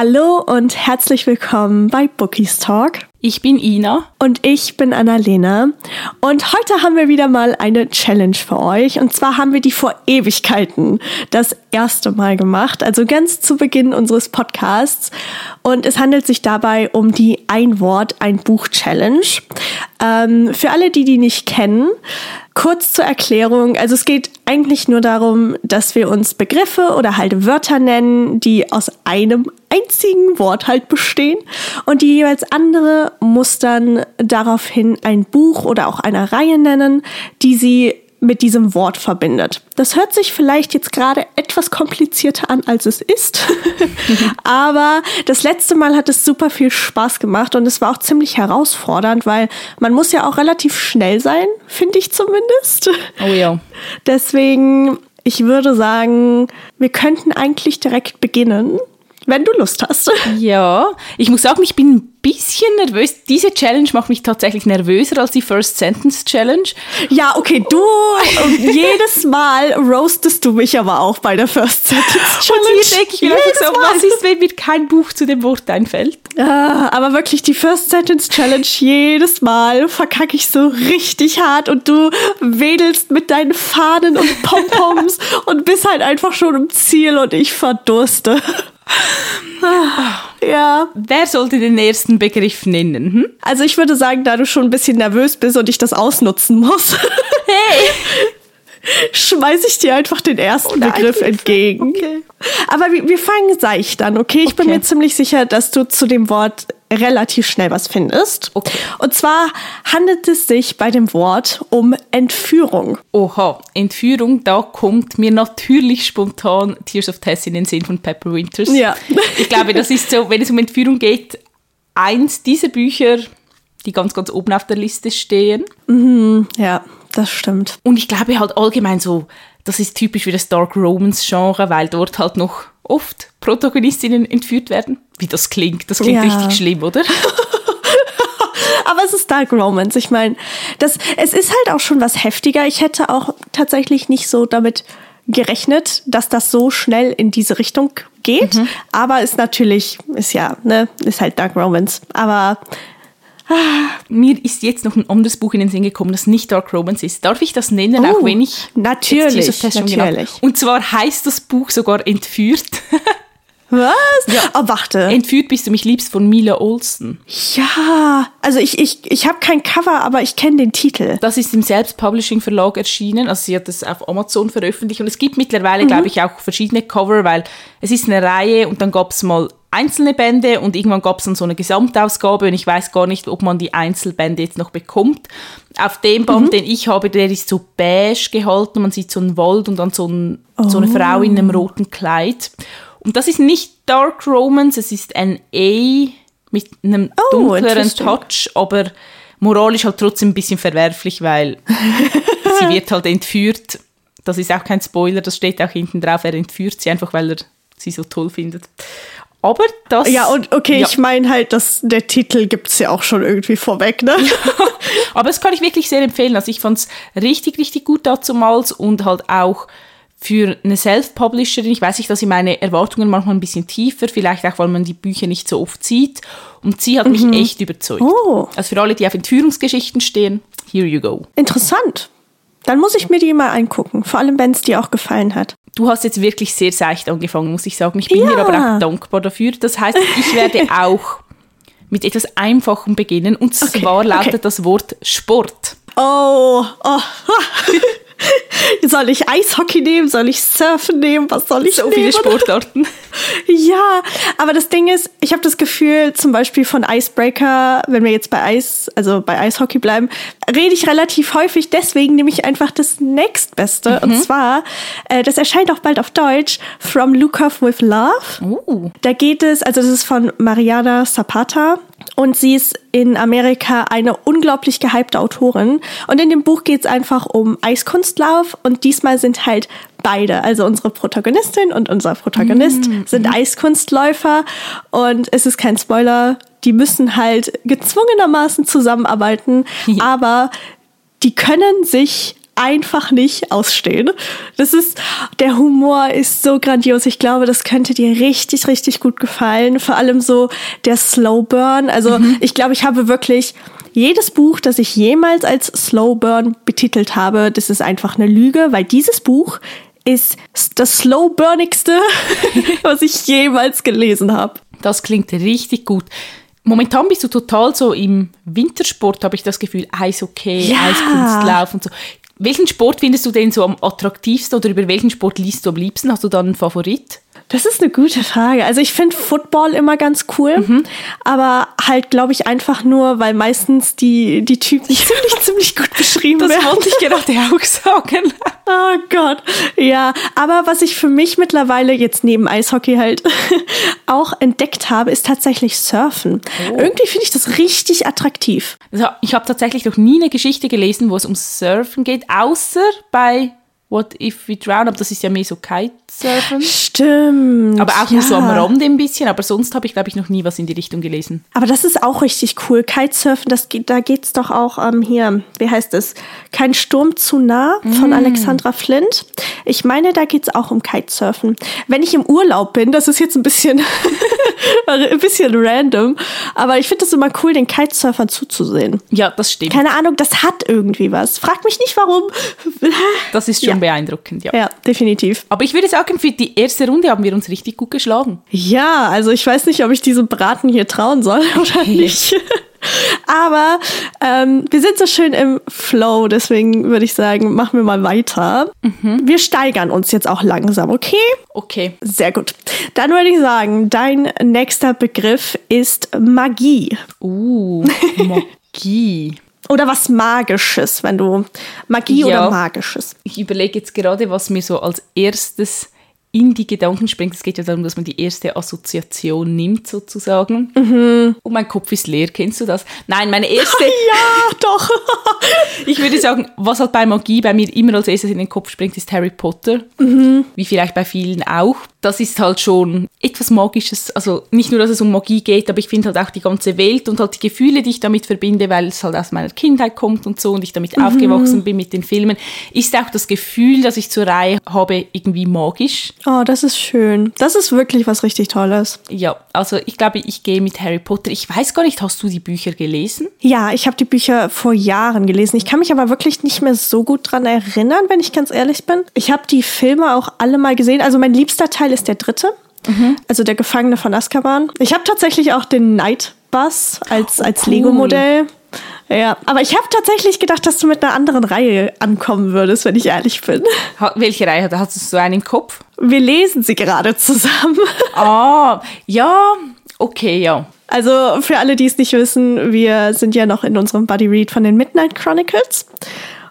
Hallo und herzlich willkommen bei Bookies Talk. Ich bin Ina. Und ich bin Annalena. Und heute haben wir wieder mal eine Challenge für euch. Und zwar haben wir die vor Ewigkeiten das erste Mal gemacht, also ganz zu Beginn unseres Podcasts. Und es handelt sich dabei um die Ein Wort, ein Buch Challenge. Ähm, für alle, die die nicht kennen, kurz zur Erklärung. Also es geht eigentlich nur darum, dass wir uns Begriffe oder halt Wörter nennen, die aus einem einzigen Wort halt bestehen und die jeweils andere muss dann daraufhin ein Buch oder auch eine Reihe nennen, die sie mit diesem Wort verbindet. Das hört sich vielleicht jetzt gerade etwas komplizierter an, als es ist. Aber das letzte Mal hat es super viel Spaß gemacht und es war auch ziemlich herausfordernd, weil man muss ja auch relativ schnell sein, finde ich zumindest. Oh ja. Deswegen, ich würde sagen, wir könnten eigentlich direkt beginnen wenn du Lust hast. Ja, ich muss sagen, ich bin ein bisschen nervös. Diese Challenge macht mich tatsächlich nervöser als die First Sentence Challenge. Ja, okay, du jedes Mal roastest du mich aber auch bei der First Sentence Challenge. Und hier denke ich mir einfach so, was ist, wenn mir kein Buch zu dem Wort einfällt? Ja, aber wirklich die First Sentence Challenge jedes Mal verkacke ich so richtig hart und du wedelst mit deinen Fahnen und Pompoms und bist halt einfach schon im Ziel und ich verdurste. Ja. Wer sollte den ersten Begriff nennen? Hm? Also ich würde sagen, da du schon ein bisschen nervös bist und ich das ausnutzen muss. Hey! schmeiß ich dir einfach den ersten oh Begriff entgegen. Okay. Aber wir, wir fangen seicht an, okay? Ich okay. bin mir ziemlich sicher, dass du zu dem Wort relativ schnell was findest. Okay. Und zwar handelt es sich bei dem Wort um Entführung. Oha, Entführung, da kommt mir natürlich spontan Tears of Tess in den Sinn von Pepper Winters. Ja. Ich glaube, das ist so, wenn es um Entführung geht, eins dieser Bücher, die ganz, ganz oben auf der Liste stehen. Mhm, ja, das stimmt. Und ich glaube halt allgemein so, das ist typisch für das Dark Romance Genre, weil dort halt noch oft Protagonistinnen entführt werden. Wie das klingt, das klingt ja. richtig schlimm, oder? Aber es ist Dark Romance. Ich meine, das, es ist halt auch schon was heftiger. Ich hätte auch tatsächlich nicht so damit gerechnet, dass das so schnell in diese Richtung geht. Mhm. Aber ist natürlich, ist ja, ne, ist halt Dark Romance. Aber mir ist jetzt noch ein anderes Buch in den Sinn gekommen, das nicht Dark Romance ist. Darf ich das nennen, oh, auch wenn ich natürlich, natürlich. Und zwar heißt das Buch sogar Entführt. Was? Ja. Oh, warte. Entführt bist du mich liebst von Mila Olsen. Ja, also ich, ich, ich habe kein Cover, aber ich kenne den Titel. Das ist im Selbstpublishing-Verlag erschienen. Also sie hat das auf Amazon veröffentlicht. Und es gibt mittlerweile, mhm. glaube ich, auch verschiedene Cover, weil es ist eine Reihe und dann gab es mal einzelne Bände und irgendwann gab es dann so eine Gesamtausgabe und ich weiß gar nicht, ob man die Einzelbände jetzt noch bekommt. Auf dem Band, mhm. den ich habe, der ist so beige gehalten, man sieht so einen Wald und dann so, ein, oh. so eine Frau in einem roten Kleid. Und das ist nicht Dark Romance, es ist ein A mit einem oh, dunkleren Touch, aber moralisch halt trotzdem ein bisschen verwerflich, weil sie wird halt entführt. Das ist auch kein Spoiler, das steht auch hinten drauf, er entführt sie einfach, weil er sie so toll findet. Aber das. Ja, und okay, ja. ich meine halt, dass der Titel gibt es ja auch schon irgendwie vorweg, ne? Ja, aber das kann ich wirklich sehr empfehlen. Also ich fand es richtig, richtig gut dazumals und halt auch für eine Self-Publisherin, ich weiß nicht, dass ich meine Erwartungen manchmal ein bisschen tiefer, vielleicht auch, weil man die Bücher nicht so oft sieht. Und sie hat mhm. mich echt überzeugt. Oh. Also für alle, die auf Entführungsgeschichten stehen, here you go. Interessant. Dann muss ich mir die mal angucken, vor allem wenn es dir auch gefallen hat. Du hast jetzt wirklich sehr seicht angefangen, muss ich sagen. Ich bin ja. dir aber auch dankbar dafür. Das heißt, ich werde auch mit etwas Einfachem beginnen. Und okay. zwar lautet okay. das Wort Sport. Oh, oh. soll ich Eishockey nehmen? Soll ich Surfen nehmen? Was soll ich so nehmen? viele Sportarten. ja, aber das Ding ist, ich habe das Gefühl, zum Beispiel von Icebreaker, wenn wir jetzt bei Eis, also bei Eishockey bleiben, rede ich relativ häufig. Deswegen nehme ich einfach das nächstbeste. Mhm. Und zwar, äh, das erscheint auch bald auf Deutsch, From Lukov with Love. Uh. Da geht es, also das ist von Mariana Zapata. Und sie ist in Amerika eine unglaublich gehypte Autorin. Und in dem Buch geht es einfach um Eiskunstlauf. Und diesmal sind halt beide, also unsere Protagonistin und unser Protagonist, mm. sind Eiskunstläufer. Und es ist kein Spoiler, die müssen halt gezwungenermaßen zusammenarbeiten. aber die können sich einfach nicht ausstehen. Das ist, der Humor ist so grandios. Ich glaube, das könnte dir richtig, richtig gut gefallen. Vor allem so der Slow Burn. Also mhm. ich glaube, ich habe wirklich jedes Buch, das ich jemals als Slow Burn betitelt habe, das ist einfach eine Lüge, weil dieses Buch ist das slow burnigste, was ich jemals gelesen habe. Das klingt richtig gut. Momentan bist du total so im Wintersport, habe ich das Gefühl. Eishockey, ja. Eiskunstlauf und so. Welchen Sport findest du denn so am attraktivsten oder über welchen Sport liest du am liebsten? Hast du da einen Favorit? Das ist eine gute Frage. Also ich finde Football immer ganz cool, mhm. aber halt glaube ich einfach nur, weil meistens die, die Typen ziemlich, ziemlich gut beschrieben das werden. Das wollte ich gerade auch sagen. Oh Gott. Ja, aber was ich für mich mittlerweile jetzt neben Eishockey halt auch entdeckt habe, ist tatsächlich Surfen. Oh. Irgendwie finde ich das richtig attraktiv. Also ich habe tatsächlich noch nie eine Geschichte gelesen, wo es um Surfen geht, außer bei What If We Drown, aber das ist ja mehr so Kitesurfen. Stimmt. Aber auch ja. nur so am Rande ein bisschen, aber sonst habe ich, glaube ich, noch nie was in die Richtung gelesen. Aber das ist auch richtig cool. Kitesurfen, das geht, da geht es doch auch ähm, hier, wie heißt es? Kein Sturm zu nah von mm. Alexandra Flint. Ich meine, da geht es auch um Kitesurfen. Wenn ich im Urlaub bin, das ist jetzt ein bisschen, ein bisschen random, aber ich finde es immer cool, den Kitesurfern zuzusehen. Ja, das stimmt. Keine Ahnung, das hat irgendwie was. Frag mich nicht warum. Das ist schon ja. Beeindruckend, ja. Ja, definitiv. Aber ich würde sagen, für die erste Runde haben wir uns richtig gut geschlagen. Ja, also ich weiß nicht, ob ich diesem Braten hier trauen soll oder nicht. Aber ähm, wir sind so schön im Flow, deswegen würde ich sagen, machen wir mal weiter. Mhm. Wir steigern uns jetzt auch langsam, okay? Okay. Sehr gut. Dann würde ich sagen, dein nächster Begriff ist Magie. Uh, Magie. Oder was Magisches, wenn du Magie ja, oder Magisches. Ich überlege jetzt gerade, was mir so als erstes in die Gedanken springt. Es geht ja darum, dass man die erste Assoziation nimmt, sozusagen. Mhm. Und mein Kopf ist leer. Kennst du das? Nein, meine erste. ja, doch. ich würde sagen, was halt bei Magie bei mir immer als erstes in den Kopf springt, ist Harry Potter. Mhm. Wie vielleicht bei vielen auch. Das ist halt schon etwas Magisches. Also nicht nur, dass es um Magie geht, aber ich finde halt auch die ganze Welt und halt die Gefühle, die ich damit verbinde, weil es halt aus meiner Kindheit kommt und so und ich damit mhm. aufgewachsen bin mit den Filmen, ist auch das Gefühl, das ich zur Reihe habe, irgendwie magisch. Oh, das ist schön. Das ist wirklich was richtig Tolles. Ja, also ich glaube, ich gehe mit Harry Potter. Ich weiß gar nicht, hast du die Bücher gelesen? Ja, ich habe die Bücher vor Jahren gelesen. Ich kann mich aber wirklich nicht mehr so gut dran erinnern, wenn ich ganz ehrlich bin. Ich habe die Filme auch alle mal gesehen. Also mein liebster Teil ist der dritte. Mhm. Also der Gefangene von Azkaban. Ich habe tatsächlich auch den Night Bus als, als cool. Lego-Modell. Ja, aber ich habe tatsächlich gedacht, dass du mit einer anderen Reihe ankommen würdest, wenn ich ehrlich bin. Welche Reihe? Hast du so einen im Kopf? Wir lesen sie gerade zusammen. Ah, ja, okay, ja. Also für alle, die es nicht wissen, wir sind ja noch in unserem Buddy Read von den Midnight Chronicles.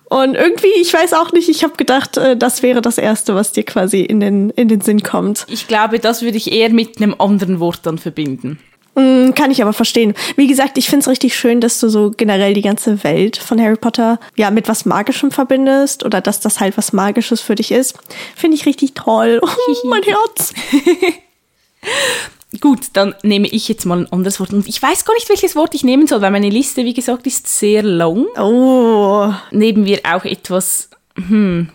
Und irgendwie, ich weiß auch nicht, ich habe gedacht, äh, das wäre das Erste, was dir quasi in den, in den Sinn kommt. Ich glaube, das würde ich eher mit einem anderen Wort dann verbinden. Mm, kann ich aber verstehen. Wie gesagt, ich finde es richtig schön, dass du so generell die ganze Welt von Harry Potter ja mit was Magischem verbindest oder dass das halt was Magisches für dich ist. Finde ich richtig toll. Oh, mein Herz. Gut, dann nehme ich jetzt mal ein anderes Wort. Und ich weiß gar nicht, welches Wort ich nehmen soll, weil meine Liste, wie gesagt, ist sehr lang. Oh. Nehmen wir auch etwas, hm,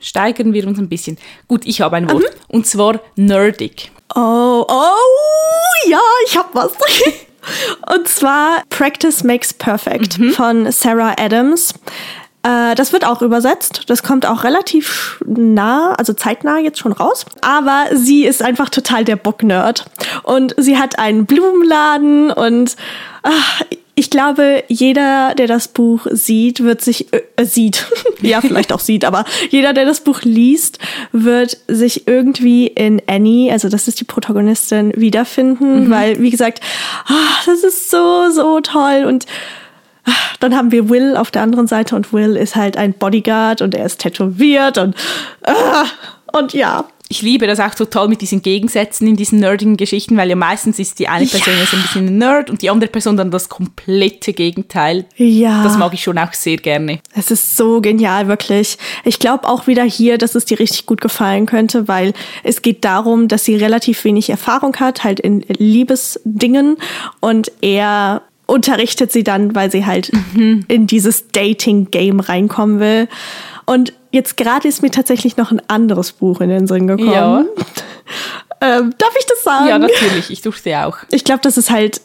steigern wir uns ein bisschen. Gut, ich habe ein Wort. Mhm. Und zwar nerdig. Oh, oh, ja, ich hab was. Und zwar Practice Makes Perfect mhm. von Sarah Adams. Äh, das wird auch übersetzt. Das kommt auch relativ nah, also zeitnah jetzt schon raus. Aber sie ist einfach total der Bock-Nerd. Und sie hat einen Blumenladen und ach, ich glaube, jeder, der das Buch sieht, wird sich, äh, äh sieht, ja, vielleicht auch sieht, aber jeder, der das Buch liest, wird sich irgendwie in Annie, also das ist die Protagonistin, wiederfinden, mhm. weil, wie gesagt, oh, das ist so, so toll und ah, dann haben wir Will auf der anderen Seite und Will ist halt ein Bodyguard und er ist tätowiert und, uh, und ja, ich liebe das auch total mit diesen Gegensätzen in diesen nerdigen Geschichten, weil ja meistens ist die eine Person ja. so ein bisschen ein Nerd und die andere Person dann das komplette Gegenteil. Ja. Das mag ich schon auch sehr gerne. Es ist so genial, wirklich. Ich glaube auch wieder hier, dass es dir richtig gut gefallen könnte, weil es geht darum, dass sie relativ wenig Erfahrung hat, halt in Liebesdingen und er unterrichtet sie dann, weil sie halt mhm. in dieses Dating-Game reinkommen will. Und jetzt gerade ist mir tatsächlich noch ein anderes Buch in den Sinn gekommen. Ja. ähm, darf ich das sagen? Ja, natürlich. Ich durfte auch. Ich glaube, das ist halt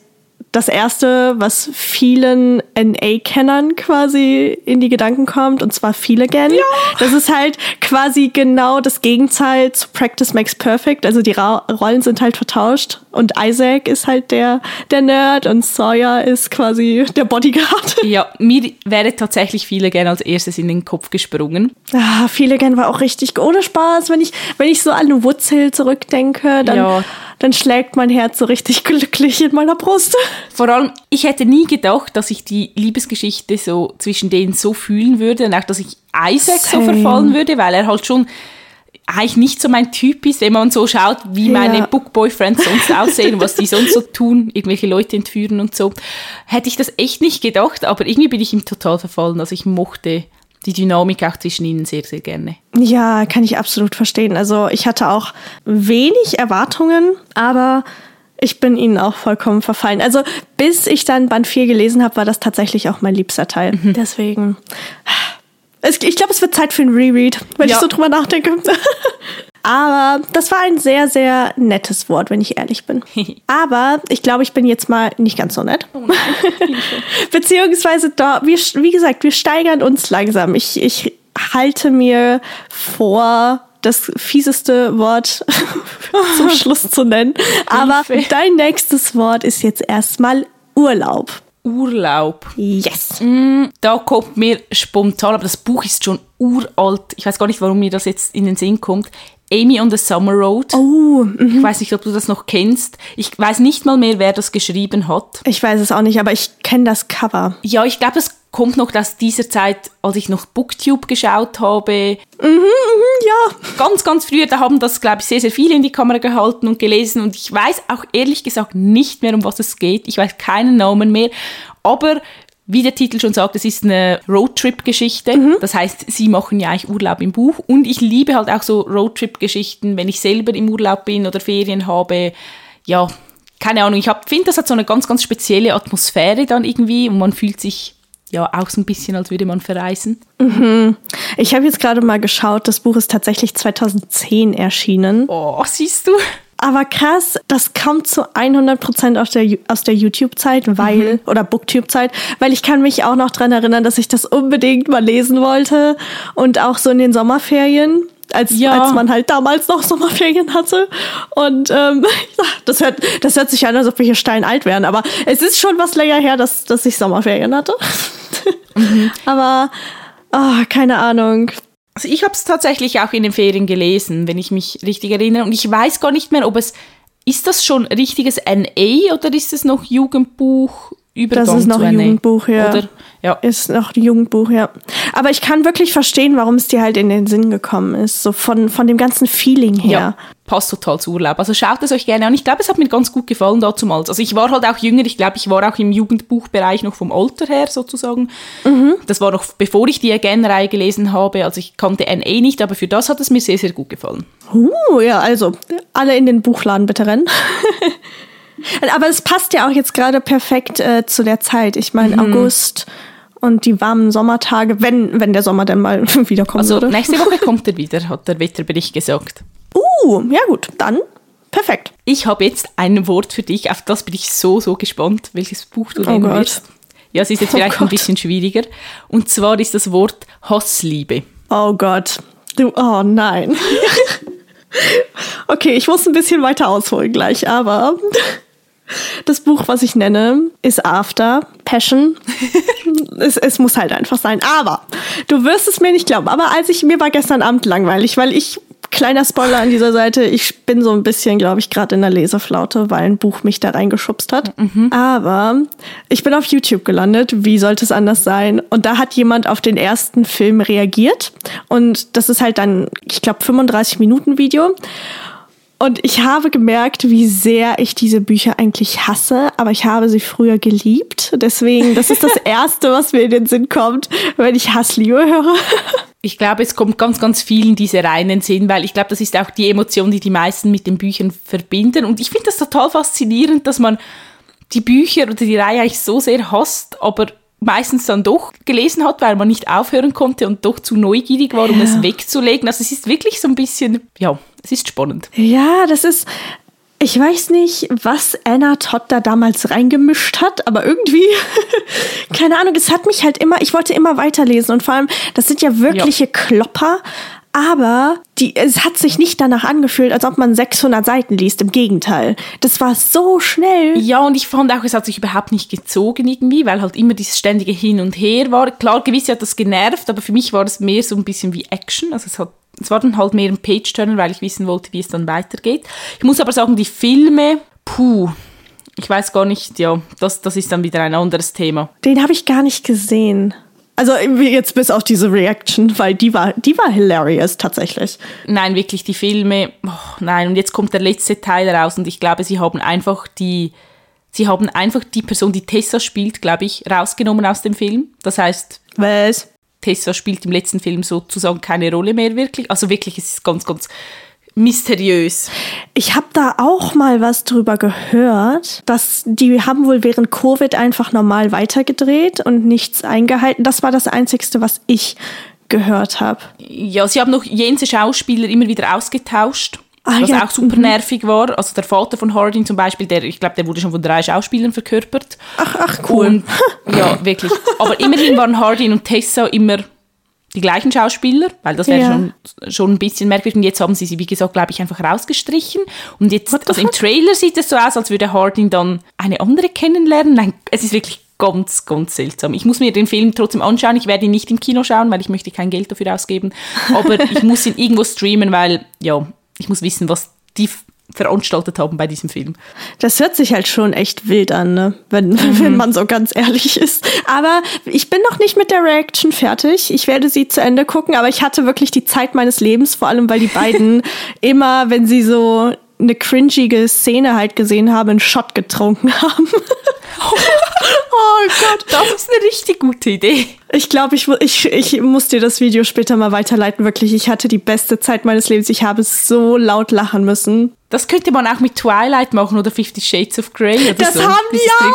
das erste, was vielen NA-Kennern quasi in die Gedanken kommt, und zwar viele Gen. Ja. Das ist halt quasi genau das Gegenteil zu Practice Makes Perfect. Also die Ra Rollen sind halt vertauscht und Isaac ist halt der, der Nerd und Sawyer ist quasi der Bodyguard. Ja, mir wäre tatsächlich viele Gen als erstes in den Kopf gesprungen. Ah, viele Gen war auch richtig ohne Spaß. Wenn ich, wenn ich so an Woods Hill zurückdenke, dann. Ja dann schlägt mein Herz so richtig glücklich in meiner Brust. Vor allem, ich hätte nie gedacht, dass ich die Liebesgeschichte so zwischen denen so fühlen würde und auch, dass ich Isaac Same. so verfallen würde, weil er halt schon eigentlich nicht so mein Typ ist, wenn man so schaut, wie meine ja. Book-Boyfriends sonst aussehen, was die sonst so tun, irgendwelche Leute entführen und so. Hätte ich das echt nicht gedacht, aber irgendwie bin ich ihm total verfallen. Also ich mochte die Dynamik auch zwischen ihnen sehr, sehr gerne. Ja, kann ich absolut verstehen. Also ich hatte auch wenig Erwartungen, aber ich bin ihnen auch vollkommen verfallen. Also bis ich dann Band 4 gelesen habe, war das tatsächlich auch mein liebster Teil. Mhm. Deswegen. Ich glaube, es wird Zeit für ein Reread, wenn ja. ich so drüber nachdenke. Aber das war ein sehr, sehr nettes Wort, wenn ich ehrlich bin. Aber ich glaube, ich bin jetzt mal nicht ganz so nett. Oh Beziehungsweise, da, wir, wie gesagt, wir steigern uns langsam. Ich, ich halte mir vor, das fieseste Wort zum Schluss zu nennen. Aber dein nächstes Wort ist jetzt erstmal Urlaub. Urlaub. Yes. Mm, da kommt mir spontan, aber das Buch ist schon uralt. Ich weiß gar nicht, warum mir das jetzt in den Sinn kommt. Amy on the Summer Road. Oh, mhm. ich weiß nicht, ob du das noch kennst. Ich weiß nicht mal mehr, wer das geschrieben hat. Ich weiß es auch nicht, aber ich kenne das Cover. Ja, ich glaube, das kommt noch aus dieser Zeit, als ich noch Booktube geschaut habe. Mhm, mhm, ja. Ganz, ganz früher, da haben das, glaube ich, sehr, sehr viele in die Kamera gehalten und gelesen. Und ich weiß auch ehrlich gesagt nicht mehr, um was es geht. Ich weiß keinen Namen mehr. Aber wie der Titel schon sagt, es ist eine Roadtrip-Geschichte. Mhm. Das heißt, sie machen ja eigentlich Urlaub im Buch. Und ich liebe halt auch so Roadtrip-Geschichten, wenn ich selber im Urlaub bin oder Ferien habe. Ja, keine Ahnung. Ich finde, das hat so eine ganz, ganz spezielle Atmosphäre dann irgendwie und man fühlt sich ja auch so ein bisschen, als würde man verreisen. Mhm. Ich habe jetzt gerade mal geschaut, das Buch ist tatsächlich 2010 erschienen. Oh, siehst du? Aber krass, das kommt zu 100 Prozent aus der, aus der YouTube-Zeit, weil, mhm. oder Booktube-Zeit, weil ich kann mich auch noch dran erinnern, dass ich das unbedingt mal lesen wollte und auch so in den Sommerferien. Als, ja. als man halt damals noch Sommerferien hatte. Und ähm, das, hört, das hört sich an, als ob wir hier steinalt wären. Aber es ist schon was länger her, dass, dass ich Sommerferien hatte. Mhm. aber oh, keine Ahnung. Also ich habe es tatsächlich auch in den Ferien gelesen, wenn ich mich richtig erinnere. Und ich weiß gar nicht mehr, ob es, ist das schon richtiges NA oder ist es noch Jugendbuch? Übergang das ist noch ein Jugendbuch, ja. Oder, ja. Ist noch ein Jugendbuch, ja. Aber ich kann wirklich verstehen, warum es dir halt in den Sinn gekommen ist. So von, von dem ganzen Feeling her. Ja, passt total zu Urlaub. Also schaut es euch gerne an. Ich glaube, es hat mir ganz gut gefallen damals. Also ich war halt auch jünger. Ich glaube, ich war auch im Jugendbuchbereich noch vom Alter her sozusagen. Mhm. Das war noch bevor ich die Again-Reihe gelesen habe. Also ich kannte NA nicht, aber für das hat es mir sehr, sehr gut gefallen. Uh, ja, also alle in den Buchladen bitte rennen. Aber es passt ja auch jetzt gerade perfekt äh, zu der Zeit. Ich meine, mhm. August und die warmen Sommertage, wenn, wenn der Sommer dann mal wiederkommen also, würde. Nächste Woche kommt er wieder, hat der Wetterbericht gesagt. Uh, ja gut, dann perfekt. Ich habe jetzt ein Wort für dich, auf das bin ich so, so gespannt, welches Buch du oh nehmen wirst. Ja, es ist jetzt oh vielleicht Gott. ein bisschen schwieriger. Und zwar ist das Wort Hassliebe. Oh Gott. Du, oh nein. okay, ich muss ein bisschen weiter ausholen gleich, aber das Buch, was ich nenne, ist After Passion. es, es muss halt einfach sein. Aber du wirst es mir nicht glauben. Aber als ich mir war gestern Abend langweilig, weil ich kleiner Spoiler an dieser Seite, ich bin so ein bisschen, glaube ich, gerade in der Leseflaute, weil ein Buch mich da reingeschubst hat. Mhm. Aber ich bin auf YouTube gelandet, wie sollte es anders sein? Und da hat jemand auf den ersten Film reagiert. Und das ist halt dann, ich glaube, 35 Minuten Video. Und ich habe gemerkt, wie sehr ich diese Bücher eigentlich hasse, aber ich habe sie früher geliebt. Deswegen, das ist das Erste, was mir in den Sinn kommt, wenn ich Hassliebe höre. Ich glaube, es kommt ganz, ganz viel in diese reinen Sinn, weil ich glaube, das ist auch die Emotion, die die meisten mit den Büchern verbinden. Und ich finde das total faszinierend, dass man die Bücher oder die Reihe eigentlich so sehr hasst, aber meistens dann doch gelesen hat, weil man nicht aufhören konnte und doch zu neugierig war, um Ja. es wegzulegen. Also es ist wirklich so ein bisschen, ja, es ist spannend. Ja, das ist. Ich weiß nicht, was Anna Todd da damals reingemischt hat, aber irgendwie, keine Ahnung, es hat mich halt immer, ich wollte immer weiterlesen und vor allem, das sind ja wirkliche Klopper, aber die, es hat sich nicht danach angefühlt, als ob man 600 Seiten liest, im Gegenteil. Das war so schnell. Ja, und ich fand auch, es hat sich überhaupt nicht gezogen irgendwie, weil halt immer dieses ständige Hin und Her war. Klar, gewiss hat das genervt, aber für mich war es mehr so ein bisschen wie Action. Also es hat es war dann halt mehr ein Page-Turner, weil ich wissen wollte, wie es dann weitergeht. Ich muss aber sagen, die Filme, puh, ich weiß gar nicht, ja, das, das ist dann wieder ein anderes Thema. Den habe ich gar nicht gesehen. Also jetzt bis auf diese Reaction, weil die war, die war hilarious tatsächlich. Nein, wirklich die Filme, oh, nein, und jetzt kommt der letzte Teil raus und ich glaube, sie haben einfach die, sie haben einfach die Person, die Tessa spielt, glaube ich, rausgenommen aus dem Film. Das heißt, Was? Tessa spielt im letzten Film sozusagen keine Rolle mehr wirklich. Also wirklich, es ist ganz, ganz mysteriös. Ich habe da auch mal was drüber gehört, dass die haben wohl während Covid einfach normal weitergedreht und nichts eingehalten. Das war das Einzigste, was ich gehört habe. Ja, sie haben noch jense Schauspieler immer wieder ausgetauscht. Ah, was ja, auch super nervig war. Also der Vater von Harding zum Beispiel, der, ich glaube, der wurde schon von drei Schauspielern verkörpert. Ach, ach cool. Und, ja, wirklich. Aber immerhin waren Hardin und Tessa immer die gleichen Schauspieler, weil das wäre Ja. schon, schon ein bisschen merkwürdig. Und jetzt haben sie sie, wie gesagt, glaube ich, einfach rausgestrichen. Und jetzt, What also im? Trailer sieht es so aus, als würde Hardin dann eine andere kennenlernen. Nein, es ist wirklich ganz, ganz seltsam. Ich muss mir den Film trotzdem anschauen. Ich werde ihn nicht im Kino schauen, weil ich möchte kein Geld dafür ausgeben. Aber ich muss ihn irgendwo streamen, weil, ja, ich muss wissen, was die veranstaltet haben bei diesem Film. Das hört sich halt schon echt wild an, ne? wenn, Mhm. wenn man so ganz ehrlich ist. Aber ich bin noch nicht mit der Reaction fertig. Ich werde sie zu Ende gucken, aber ich hatte wirklich die Zeit meines Lebens, vor allem weil die beiden immer, wenn sie so eine cringige Szene halt gesehen haben, einen Shot getrunken haben. oh Gott. Das ist eine richtig gute Idee. Ich glaube, ich, ich, ich muss dir das Video später mal weiterleiten. Wirklich, ich hatte die beste Zeit meines Lebens. Ich habe so laut lachen müssen. Das könnte man auch mit Twilight machen oder Fifty Shades of Grey oder Das so. haben Dieses ja.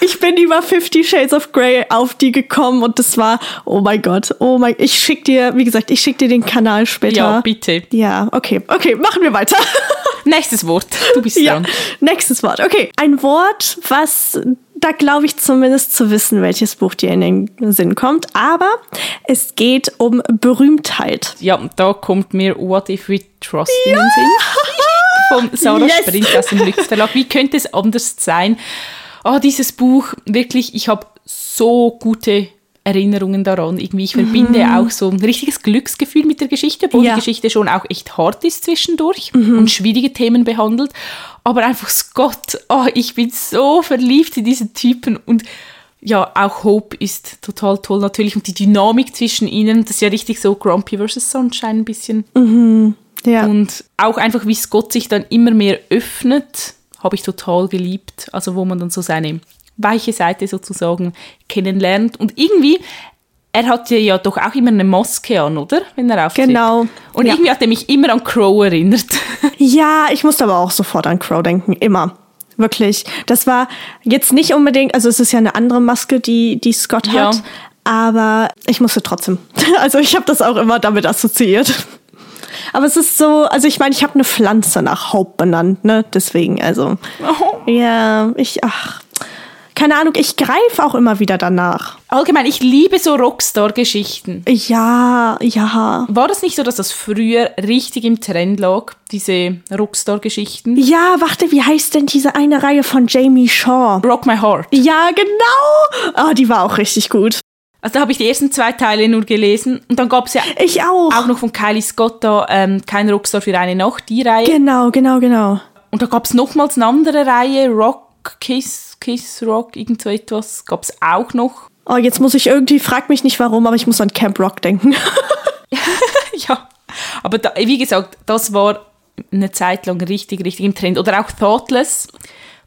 Ich bin über Fifty Shades of Grey auf die gekommen und das war, oh mein Gott, oh mein, ich schick dir, wie gesagt, ich schick dir den Kanal später. Ja, bitte. Ja, okay, okay, machen wir weiter. Nächstes Wort. Du bist ja, dran. nächstes Wort. Okay, ein Wort, was da glaube ich zumindest zu wissen, welches Buch dir in den Sinn kommt, aber es geht um Berühmtheit. Ja, da kommt mir What If We Trust in den Sinn. Von Sarah Yes. Sprint aus dem Lüx Verlag. Wie könnte es anders sein? Ah, dieses Buch, wirklich, ich habe so gute Erinnerungen daran. Irgendwie, ich verbinde auch so ein richtiges Glücksgefühl mit der Geschichte, obwohl Ja. die Geschichte schon auch echt hart ist zwischendurch und schwierige Themen behandelt. Aber einfach Scott, oh, ich bin so verliebt in diesen Typen und ja, auch Hope ist total toll natürlich und die Dynamik zwischen ihnen, das ist ja richtig so Grumpy versus Sunshine ein bisschen. Ja. Und auch einfach, wie Scott sich dann immer mehr öffnet, habe ich total geliebt. Also wo man dann so seine weiche Seite sozusagen kennenlernt. Und irgendwie, er hat ja, ja doch auch immer eine Maske an, oder? Wenn er auftritt. Genau. Und Ja. irgendwie hat er mich immer an Crow erinnert. Ja, ich musste aber auch sofort an Crow denken, immer. Wirklich. Das war jetzt nicht unbedingt, also es ist ja eine andere Maske, die, die Scott Ja. hat, aber ich musste trotzdem. Also ich habe das auch immer damit assoziiert. Aber es ist so, also ich meine, ich habe eine Pflanze nach Hope benannt, ne? Deswegen, also. Ja, ich, ach. Keine Ahnung, ich greife auch immer wieder danach. Allgemein, ich liebe so Rockstar-Geschichten. Ja, ja. War das nicht so, dass das früher richtig im Trend lag, diese Rockstar-Geschichten? Ja, warte, wie heißt denn diese eine Reihe von Jamie Shaw? Rock My Heart. Ja, genau. Ah, die war auch richtig gut. Also da habe ich die ersten zwei Teile nur gelesen. Und dann gab es ja Ich auch. auch noch von Kylie Scott da ähm, Kein Rockstar für eine Nacht, die Reihe. Genau, genau, genau. Und da gab es nochmals eine andere Reihe, Rock, Kiss, Kiss, Rock, irgend so etwas, gab es auch noch. Oh, jetzt muss ich irgendwie, frag mich nicht warum, aber ich muss an Camp Rock denken. ja, aber da, wie gesagt, das war eine Zeit lang richtig, richtig im Trend. Oder auch Thoughtless,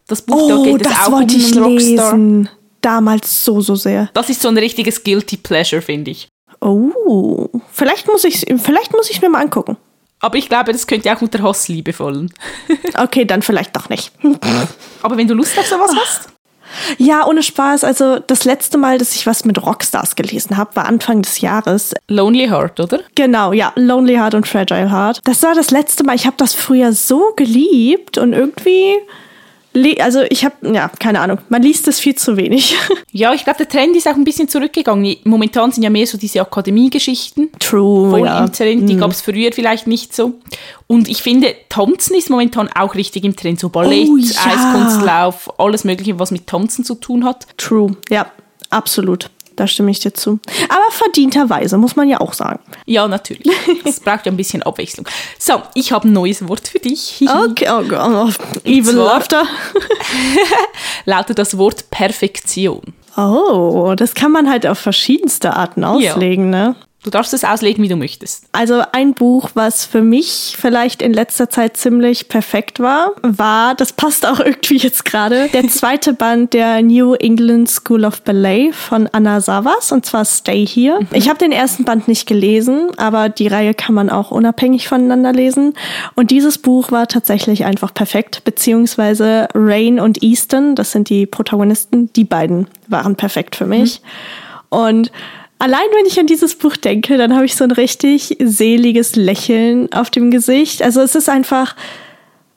das Buch, da Oh, geht es auch um einen Rockstar. lesen. Damals so, so sehr. Das ist so ein richtiges Guilty Pleasure, finde ich. Oh, vielleicht muss ich vielleicht muss ich mir mal angucken. Aber ich glaube, das könnte auch unter Hassliebe fallen. Okay, dann vielleicht doch nicht. Aber wenn du Lust auf sowas hast, Ja, ohne Spaß. Also das letzte Mal, dass ich was mit Rockstars gelesen habe, war Anfang des Jahres. Lonely Heart, oder? Genau, ja, Lonely Heart und Fragile Heart. Das war das letzte Mal. Ich habe das früher so geliebt und irgendwie also ich habe, ja, keine Ahnung, man liest es viel zu wenig. Ja, ich glaube, der Trend ist auch ein bisschen zurückgegangen. Momentan sind ja mehr so diese Akademiegeschichten. True, voll ja. im Trend. Die mhm. gab es früher vielleicht nicht so. Und ich finde, Tanzen ist momentan auch richtig im Trend. So Ballett, oh, ja. Eiskunstlauf, alles mögliche, was mit Tanzen zu tun hat. True, ja, absolut. Da stimme ich dir zu. Aber verdienterweise, muss man ja auch sagen. Ja, natürlich. Es braucht ja ein bisschen Abwechslung. So, ich habe ein neues Wort für dich. Okay, oh Gott. Even Laughter. lautet das Wort Perfektion. Oh, das kann man halt auf verschiedenste Arten auslegen, ja. ne? Du darfst es auslegen, wie du möchtest. Also ein Buch, was für mich vielleicht in letzter Zeit ziemlich perfekt war, war, das passt auch irgendwie jetzt gerade, der zweite Band der New England School of Ballet von Anna Savas, und zwar Stay Here. Mhm. Ich habe den ersten Band nicht gelesen, aber die Reihe kann man auch unabhängig voneinander lesen. Und dieses Buch war tatsächlich einfach perfekt, beziehungsweise Rain und Easton, das sind die Protagonisten, die beiden waren perfekt für mich. Mhm. Und Allein wenn ich an dieses Buch denke, dann habe ich so ein richtig seliges Lächeln auf dem Gesicht. Also es ist einfach,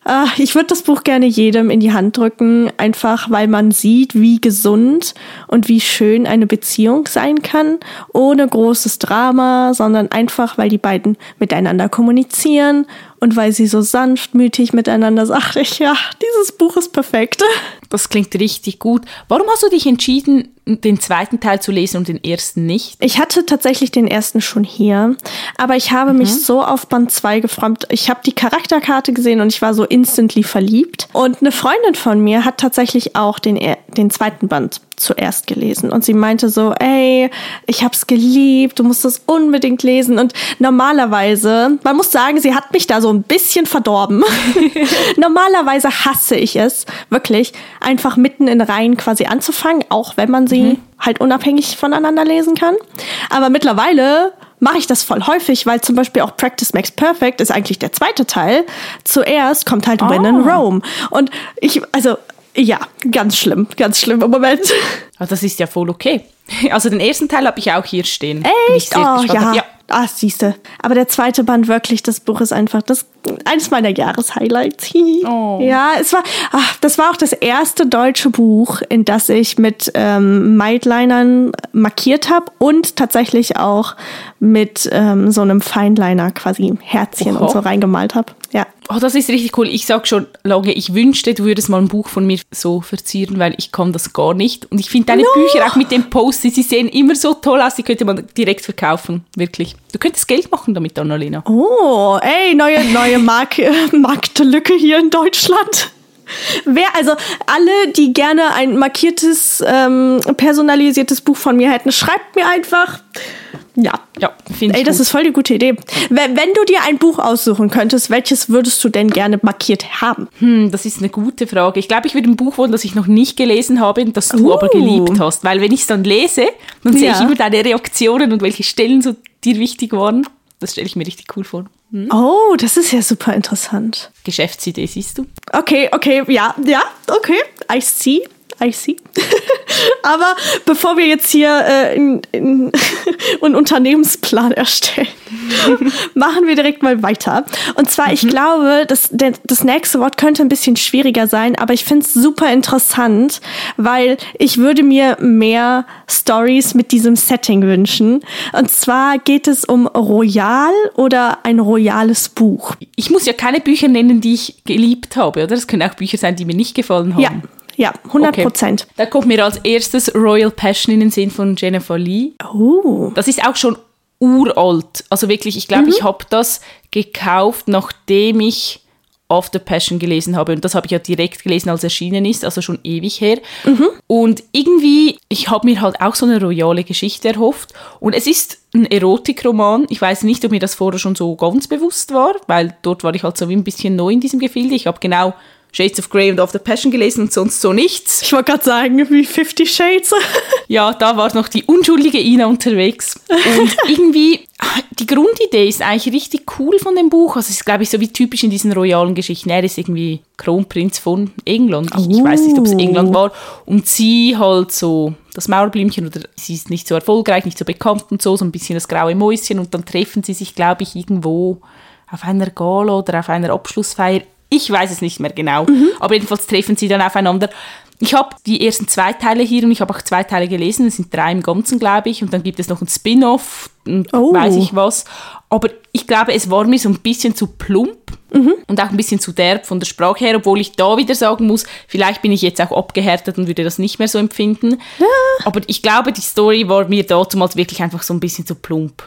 ach, ich würde das Buch gerne jedem in die Hand drücken, einfach weil man sieht, wie gesund und wie schön eine Beziehung sein kann, ohne großes Drama, sondern einfach, weil die beiden miteinander kommunizieren und weil sie so sanftmütig miteinander ich, ja, dieses Buch ist perfekt. Das klingt richtig gut. Warum hast du dich entschieden, den zweiten Teil zu lesen und den ersten nicht? Ich hatte tatsächlich den ersten schon hier, aber ich habe mhm. mich so auf Band 2 gefreut. Ich habe die Charakterkarte gesehen und ich war so instantly verliebt. Und eine Freundin von mir hat tatsächlich auch den, den zweiten Band zuerst gelesen und sie meinte so, ey, ich hab's geliebt, du musst es unbedingt lesen und normalerweise, man muss sagen, sie hat mich da so ein bisschen verdorben. normalerweise hasse ich es, wirklich, einfach mitten in Reihen quasi anzufangen, auch wenn man sie mhm. halt unabhängig voneinander lesen kann. Aber mittlerweile mache ich das voll häufig, weil zum Beispiel auch Practice Makes Perfect ist eigentlich der zweite Teil. Zuerst kommt halt oh. When in ah. Rome. Und ich, also ja, ganz schlimm, ganz schlimm im Moment. Aber das ist ja voll okay. Also den ersten Teil habe ich auch hier stehen. Echt? oh, ja. ja. Ah, siehste. Aber der zweite Band wirklich, das Buch ist einfach das eines meiner Jahreshighlights. oh. Ja, es war, ach, das war auch das erste deutsche Buch, in das ich mit ähm, Mildlinern markiert habe und tatsächlich auch mit ähm, so einem Fineliner quasi Herzchen Oho. und so reingemalt habe. Ja. Oh, das ist richtig cool. Ich sag schon lange, ich wünschte, du würdest mal ein Buch von mir so verzieren, weil ich kann das gar nicht. Und ich finde deine no. Bücher auch mit dem Post, sie sehen immer so toll aus, die könnte man direkt verkaufen. Wirklich. Du könntest Geld machen damit, Annalena. Oh, ey, neue, neue Mark Marktlücke hier in Deutschland. Wer, also alle, die gerne ein markiertes, ähm, personalisiertes Buch von mir hätten, schreibt mir einfach. Ja, ja, finde ich. Ey, das gut. ist voll die gute Idee. Wenn, du dir ein Buch aussuchen könntest, welches würdest du denn gerne markiert haben? Hm, das ist eine gute Frage. Ich glaube, ich würde ein Buch wollen, das ich noch nicht gelesen habe, das du uh. aber geliebt hast. Weil wenn ich es dann lese, dann ja. sehe ich immer deine Reaktionen und welche Stellen so dir wichtig waren. Das stelle ich mir richtig cool vor. Hm? Oh, das ist ja super interessant. Geschäftsidee, siehst du? Okay, okay, ja, ja, okay. I see. I see. Aber bevor wir jetzt hier äh, in, in, einen Unternehmensplan erstellen, machen wir direkt mal weiter. Und zwar, mhm. ich glaube, das, der, das nächste Wort könnte ein bisschen schwieriger sein, aber ich finde es super interessant, weil ich würde mir mehr Stories mit diesem Setting wünschen. Und zwar geht es um Royal oder ein royales Buch. Ich muss ja keine Bücher nennen, die ich geliebt habe, oder? Das können auch Bücher sein, die mir nicht gefallen haben. Ja. Ja, 100 Prozent. Okay. Da kommt mir als erstes Royal Passion in den Sinn von Jennifer Lee. Oh. Das ist auch schon uralt. Also wirklich, ich glaube, mhm. ich habe das gekauft, nachdem ich After Passion gelesen habe. Und das habe ich ja direkt gelesen, als erschienen ist, also schon ewig her. Mhm. Und irgendwie, ich habe mir halt auch so eine royale Geschichte erhofft. Und es ist ein Erotikroman. Ich weiß nicht, ob mir das vorher schon so ganz bewusst war, weil dort war ich halt so wie ein bisschen neu in diesem Gefilde. Ich habe genau Shades of Grey und Of the Passion gelesen und sonst so nichts. Ich wollte gerade sagen, wie Fifty Shades. Ja, da war noch die unschuldige Ina unterwegs. Und irgendwie, die Grundidee ist eigentlich richtig cool von dem Buch. Also es ist, glaube ich, so wie typisch in diesen royalen Geschichten. Er ist irgendwie Kronprinz von England. Ich, ich weiß nicht, ob es England war. Und sie halt so das Mauerblümchen oder sie ist nicht so erfolgreich, nicht so bekannt und so, so ein bisschen das graue Mäuschen. Und dann treffen sie sich, glaube ich, irgendwo auf einer Gala oder auf einer Abschlussfeier. Ich weiß es nicht mehr genau. Mhm. Aber jedenfalls treffen sie dann aufeinander. Ich habe die ersten zwei Teile hier und ich habe auch zwei Teile gelesen. Es sind drei im Ganzen, glaube ich. Und dann gibt es noch ein Spin-off und Oh. weiß ich was. Aber ich glaube, es war mir so ein bisschen zu plump Mhm. und auch ein bisschen zu derb von der Sprache her, obwohl ich da wieder sagen muss, vielleicht bin ich jetzt auch abgehärtet und würde das nicht mehr so empfinden. Aber ich glaube, die Story war mir damals wirklich einfach so ein bisschen zu plump.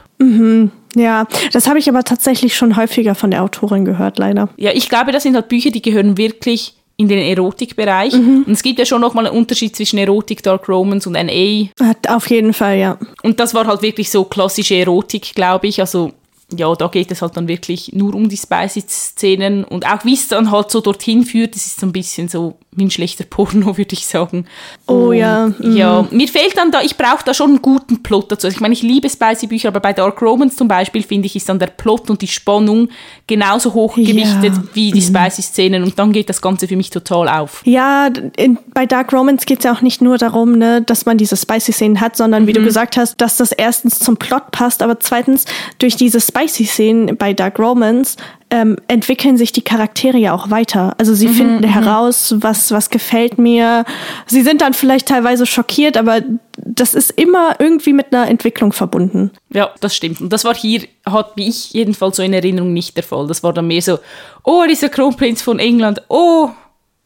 Ja, das habe ich aber tatsächlich schon häufiger von der Autorin gehört, leider. Ja, ich glaube, das sind halt Bücher, die gehören wirklich in den Erotikbereich. Mhm. Und es gibt ja schon nochmal einen Unterschied zwischen Erotik, Dark Romance und NA. Hat auf jeden Fall, ja. Und das war halt wirklich so klassische Erotik, glaube ich. Also ja, da geht es halt dann wirklich nur um die Spicy-Szenen und auch wie es dann halt so dorthin führt, das ist so ein bisschen so wie ein schlechter Porno, würde ich sagen. Oh Und ja, mhm. Ja, mir fehlt dann da, ich brauche da schon einen guten Plot dazu. Also ich meine, ich liebe Spicy-Bücher, aber bei Dark Romance zum Beispiel, finde ich, ist dann der Plot und die Spannung genauso hochgewichtet Ja. Mhm. wie die Spicy-Szenen und dann geht das Ganze für mich total auf. Ja, in, bei Dark Romance geht es ja auch nicht nur darum, ne, dass man diese Spicy-Szenen hat, sondern wie du gesagt hast, dass das erstens zum Plot passt, aber zweitens durch diese Spicy-Szenen bei Dark Romance ähm, entwickeln sich die Charaktere ja auch weiter. Also sie finden heraus, was, was gefällt mir. Sie sind dann vielleicht teilweise schockiert, aber das ist immer irgendwie mit einer Entwicklung verbunden. Ja, das stimmt. Und das war hier, hat wie ich jedenfalls so in Erinnerung nicht der Fall. Das war dann mehr so, oh, dieser Kronprinz von England, oh.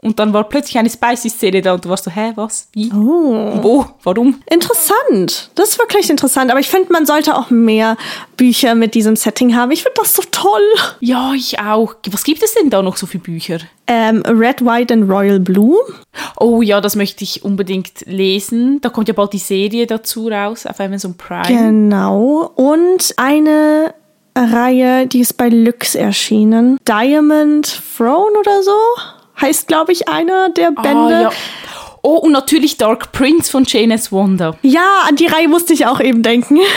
Und dann war plötzlich eine Spicy-Szene da und du warst so, hä, was, wie, wo, warum? Interessant. Das ist wirklich interessant. Aber ich finde, man sollte auch mehr Bücher mit diesem Setting haben. Ich finde das so toll. Ja, ich auch. Was gibt es denn da noch so für Bücher? Ähm, Red, White and Royal Blue. Oh ja, das möchte ich unbedingt lesen. Da kommt ja bald die Serie dazu raus auf Amazon Prime. Genau. Und eine Reihe, die ist bei Lux erschienen. Diamond Throne oder so. Heißt, glaube ich, einer der Bände. Ah, ja. Oh, und natürlich Dark Prince von Jane S. Wanda. ja, an die Reihe musste ich auch eben denken.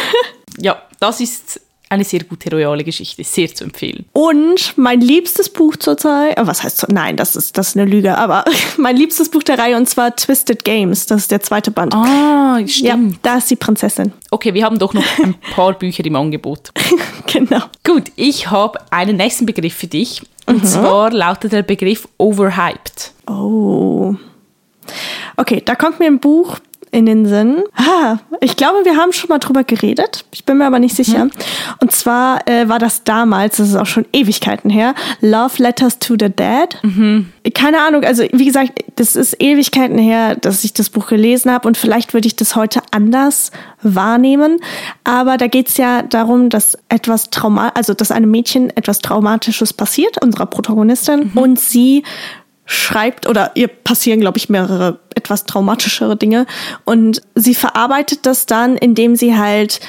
Ja, das ist eine sehr gute royale Geschichte, sehr zu empfehlen. Und mein liebstes Buch zurzeit, äh, was heißt, so- nein, das ist, das ist eine Lüge, aber mein liebstes Buch der Reihe und zwar Twisted Games, das ist der zweite Band. Ah, ja, stimmt. da ist die Prinzessin. Okay, wir haben doch noch ein paar Bücher im Angebot. genau. Gut, ich habe einen nächsten Begriff für dich. Und zwar lautet der Begriff overhyped. Oh. Okay, da kommt mir ein Buch in den Sinn. Ah, ich glaube, wir haben schon mal drüber geredet. Ich bin mir aber nicht sicher. Und zwar äh, war das damals, das ist auch schon Ewigkeiten her, Love Letters to the Dead. Keine Ahnung, also wie gesagt, das ist Ewigkeiten her, dass ich das Buch gelesen habe und vielleicht würde ich das heute anders wahrnehmen. Aber da geht es ja darum, dass etwas Trauma, also dass einem Mädchen etwas Traumatisches passiert, unserer Protagonistin, und sie schreibt oder ihr passieren, glaube ich, mehrere etwas traumatischere Dinge. Und sie verarbeitet das dann, indem sie halt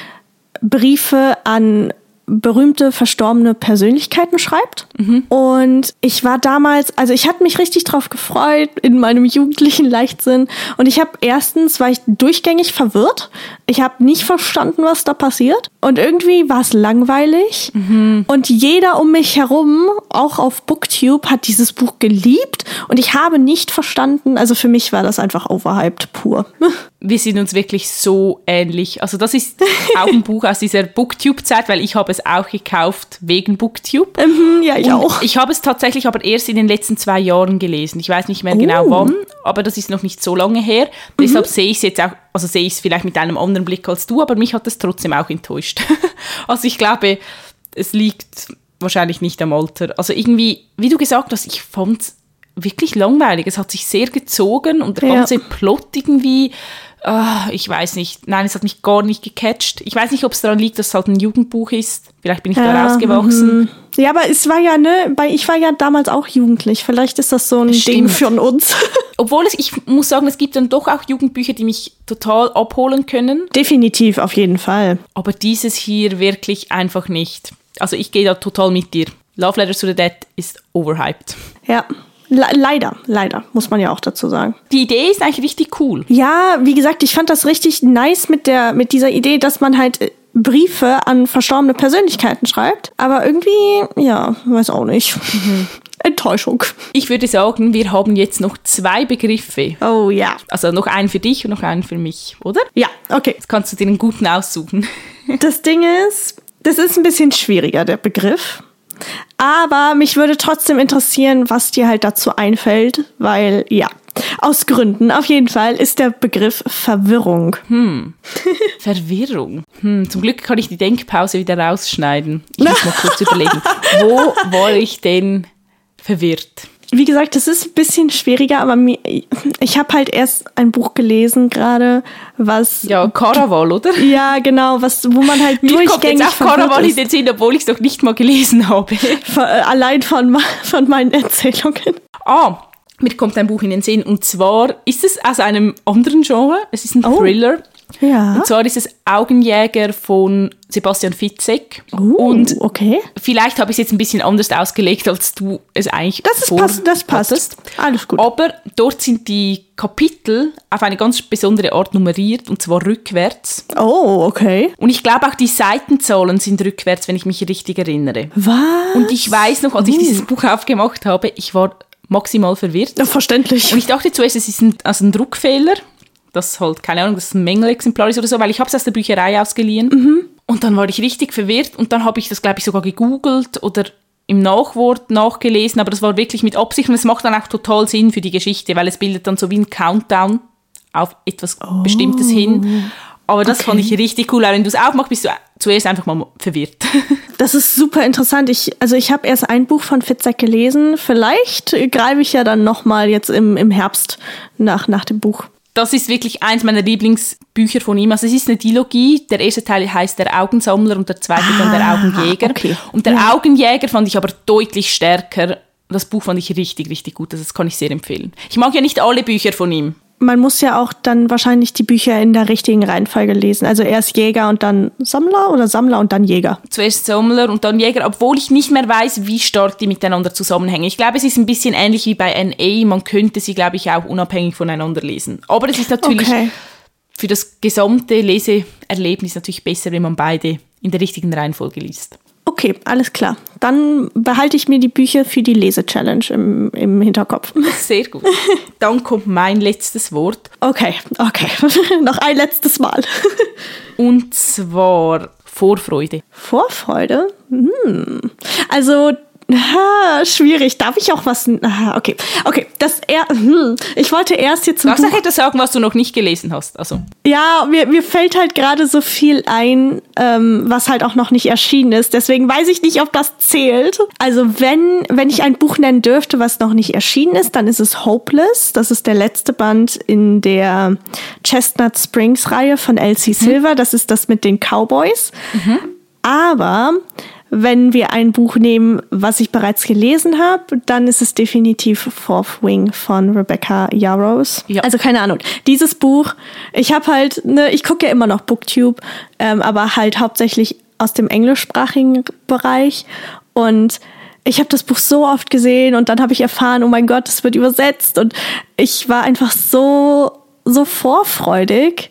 Briefe an berühmte verstorbene Persönlichkeiten schreibt. Und ich war damals, also ich hatte mich richtig drauf gefreut in meinem jugendlichen Leichtsinn. Und ich habe erstens, war ich durchgängig verwirrt. Ich habe nicht verstanden, was da passiert. Und irgendwie war es langweilig. Und jeder um mich herum, auch auf Booktube, hat dieses Buch geliebt. Und ich habe nicht verstanden, also für mich war das einfach overhyped pur. Wir sind uns wirklich so ähnlich. Also das ist auch ein Buch aus dieser Booktube-Zeit, weil ich habe es auch gekauft wegen Booktube. Mhm, ja, ich Und auch. Ich habe es tatsächlich aber erst in den letzten zwei Jahren gelesen. Ich weiß nicht mehr genau Oh. wann, aber das ist noch nicht so lange her. Deshalb sehe ich es jetzt auch, also sehe ich es vielleicht mit einem anderen Blick als du, aber mich hat es trotzdem auch enttäuscht. also ich glaube, es liegt wahrscheinlich nicht am Alter. Also irgendwie, wie du gesagt hast, ich fand es wirklich langweilig. Es hat sich sehr gezogen und der Ja. ganze Plot irgendwie, ah, ich weiß nicht, nein, es hat mich gar nicht gecatcht. Ich weiß nicht, ob es daran liegt, dass es halt ein Jugendbuch ist. Vielleicht bin ich da Ja, rausgewachsen. mhm. Ja, aber es war ja, ne, bei, ich war ja damals auch jugendlich. Vielleicht ist das so ein Ding Stimmt. für uns. Obwohl es, ich muss sagen, es gibt dann doch auch Jugendbücher, die mich total abholen können. Definitiv, auf jeden Fall. Aber dieses hier wirklich einfach nicht. Also ich gehe da total mit dir. Love Letters to the Dead ist overhyped. Ja, Le leider, leider, muss man ja auch dazu sagen. Die Idee ist eigentlich richtig cool. Ja, wie gesagt, ich fand das richtig nice mit der, mit dieser Idee, dass man halt äh, Briefe an verstorbene Persönlichkeiten schreibt. Aber irgendwie, ja, weiß auch nicht. Enttäuschung. Ich würde sagen, wir haben jetzt noch zwei Begriffe. Oh ja. Also noch einen für dich und noch einen für mich, oder? Ja, okay. Jetzt kannst du dir einen guten aussuchen. Das Ding ist, das ist ein bisschen schwieriger, der Begriff. Aber mich würde trotzdem interessieren, was dir halt dazu einfällt, weil ja, aus Gründen auf jeden Fall ist der Begriff Verwirrung. Verwirrung. Hm, zum Glück kann ich die Denkpause wieder rausschneiden. Ich muss mal kurz überlegen. Wo war ich denn verwirrt? Wie gesagt, das ist ein bisschen schwieriger, aber mir, ich habe halt erst ein Buch gelesen gerade, was Ja, Karaval, oder? ja genau, was wo man halt Mir kommt durchgängig jetzt auch Karaval in den Sinn, obwohl ich es noch nicht mal gelesen habe. Von, äh, allein von, von meinen Erzählungen. Ah, mir kommt ein Buch in den Sinn. Und zwar ist es aus einem anderen Genre. Es ist ein Oh. Thriller. Ja. Und zwar ist es Augenjäger von Sebastian Fitzek. Uh, Und okay. vielleicht habe ich es jetzt ein bisschen anders ausgelegt, als du es eigentlich Das ist pass, das passt. Alles gut. Aber dort sind die Kapitel auf eine ganz besondere Art nummeriert, und zwar rückwärts. Oh, okay. Und ich glaube auch die Seitenzahlen sind rückwärts, wenn ich mich richtig erinnere. Was? Und ich weiß noch, als ich dieses Buch aufgemacht habe, ich war maximal verwirrt. Ja, verständlich. Und ich dachte zuerst, es ist ein, also ein Druckfehler, das halt, keine Ahnung, ein Mängelexemplar ist oder so, weil ich habe es aus der Bücherei ausgeliehen. Und dann war ich richtig verwirrt und dann habe ich das, glaube ich, sogar gegoogelt oder im Nachwort nachgelesen, aber das war wirklich mit Absicht und es macht dann auch total Sinn für die Geschichte, weil es bildet dann so wie ein Countdown auf etwas Bestimmtes hin. Aber das fand ich richtig cool, weil wenn du es aufmachst, bist du zuerst einfach mal verwirrt. Das ist super interessant. Ich, also ich habe erst ein Buch von Fitzek gelesen. Vielleicht greife ich ja dann noch mal jetzt im, im Herbst nach, nach dem Buch. Das ist wirklich eins meiner Lieblingsbücher von ihm. Also es ist eine Dilogie. Der erste Teil heißt Der Augensammler und der zweite dann Der Ah, Augenjäger. okay. Und der Augenjäger fand ich aber deutlich stärker. Das Buch fand ich richtig, richtig gut. Also das kann ich sehr empfehlen. Ich mag ja nicht alle Bücher von ihm. Man muss ja auch dann wahrscheinlich die Bücher in der richtigen Reihenfolge lesen. Also erst Jäger und dann Sammler oder Sammler und dann Jäger. Zuerst Sammler und dann Jäger, obwohl ich nicht mehr weiß, wie stark die miteinander zusammenhängen. Ich glaube, es ist ein bisschen ähnlich wie bei NA. Man könnte sie, glaube ich, auch unabhängig voneinander lesen. Aber es ist natürlich Okay. für das gesamte Leseerlebnis natürlich besser, wenn man beide in der richtigen Reihenfolge liest. Okay, alles klar. Dann behalte ich mir die Bücher für die Lese-Challenge im, im Hinterkopf. Sehr gut. Dann kommt mein letztes Wort. Okay, okay. noch ein letztes Mal. Und zwar Vorfreude. Vorfreude? Hm. Also, ha, schwierig. Darf ich auch was? Ah, okay, okay. Das er, hm. Ich wollte erst jetzt zum du Buch. etwas sagen, was du noch nicht gelesen hast? Also, Ja, mir, mir fällt halt gerade so viel ein, ähm, was halt auch noch nicht erschienen ist. Deswegen weiß ich nicht, ob das zählt. Also wenn, wenn ich ein Buch nennen dürfte, was noch nicht erschienen ist, dann ist es Hopeless. Das ist der letzte Band in der Chestnut Springs Reihe von Elsie Silver. Das ist das mit den Cowboys. Aber wenn wir ein Buch nehmen, was ich bereits gelesen habe, dann ist es definitiv Fourth Wing von Rebecca Yarrows. Ja. Also keine Ahnung. Dieses Buch, ich habe halt, ne, ich gucke ja immer noch Booktube, ähm, aber halt hauptsächlich aus dem englischsprachigen Bereich und ich habe das Buch so oft gesehen und dann habe ich erfahren, oh mein Gott, es wird übersetzt und ich war einfach so so vorfreudig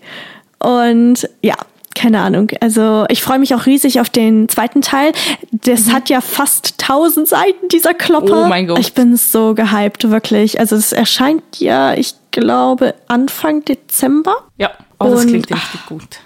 und ja, keine Ahnung. Also ich freue mich auch riesig auf den zweiten Teil. Das hat ja fast 1000 Seiten, dieser Klopper. Oh mein Gott. Ich bin so gehypt, wirklich. Also es erscheint ja, ich glaube, Anfang Dezember. ja, oh, das Und- klingt richtig gut.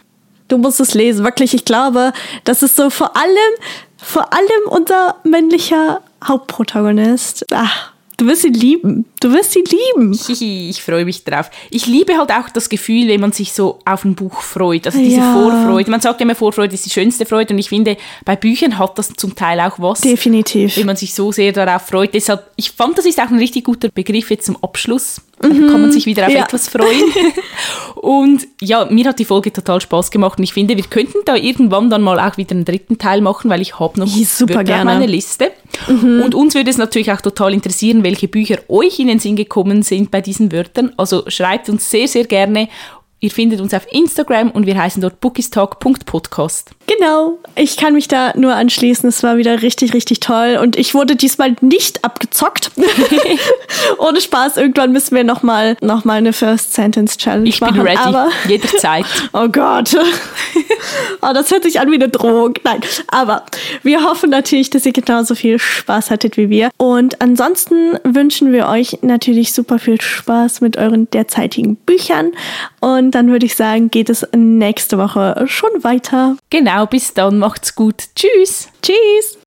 Du musst es lesen, wirklich. Ich glaube, das ist so vor allem, vor allem unser männlicher Hauptprotagonist. Ach, du wirst ihn lieben. Du wirst ihn lieben. Ich freue mich drauf. Ich liebe halt auch das Gefühl, wenn man sich so auf ein Buch freut. Also diese Ja. Vorfreude. Man sagt immer, Vorfreude ist die schönste Freude. Und ich finde, bei Büchern hat das zum Teil auch was. Definitiv. wenn man sich so sehr darauf freut. Deshalb, ich fand, das ist auch ein richtig guter Begriff jetzt zum Abschluss. Da kann man sich wieder auf Mhm. Ja. etwas freuen. und ja, mir hat die Folge total Spaß gemacht und ich finde, wir könnten da irgendwann dann mal auch wieder einen dritten Teil machen, weil ich habe noch Ja, super Wörter gerne. meiner Liste. Und uns würde es natürlich auch total interessieren, welche Bücher euch in den Sinn gekommen sind bei diesen Wörtern. Also schreibt uns sehr, sehr gerne. Ihr findet uns auf Instagram und wir heißen dort bookistalk.podcast. Genau, ich kann mich da nur anschließen. Es war wieder richtig, richtig toll. Und ich wurde diesmal nicht abgezockt. Ohne Spaß, irgendwann müssen wir nochmal noch mal eine First Sentence Challenge Ich machen. bin ready, Aber, jederzeit. oh Gott. oh, das hört sich an wie eine Drohung. Nein, aber wir hoffen natürlich, dass ihr genauso viel Spaß hattet wie wir. Und ansonsten wünschen wir euch natürlich super viel Spaß mit euren derzeitigen Büchern. Und dann würde ich sagen, geht es nächste Woche schon weiter. Genau, bis dann, macht's gut. Tschüss. Tschüss!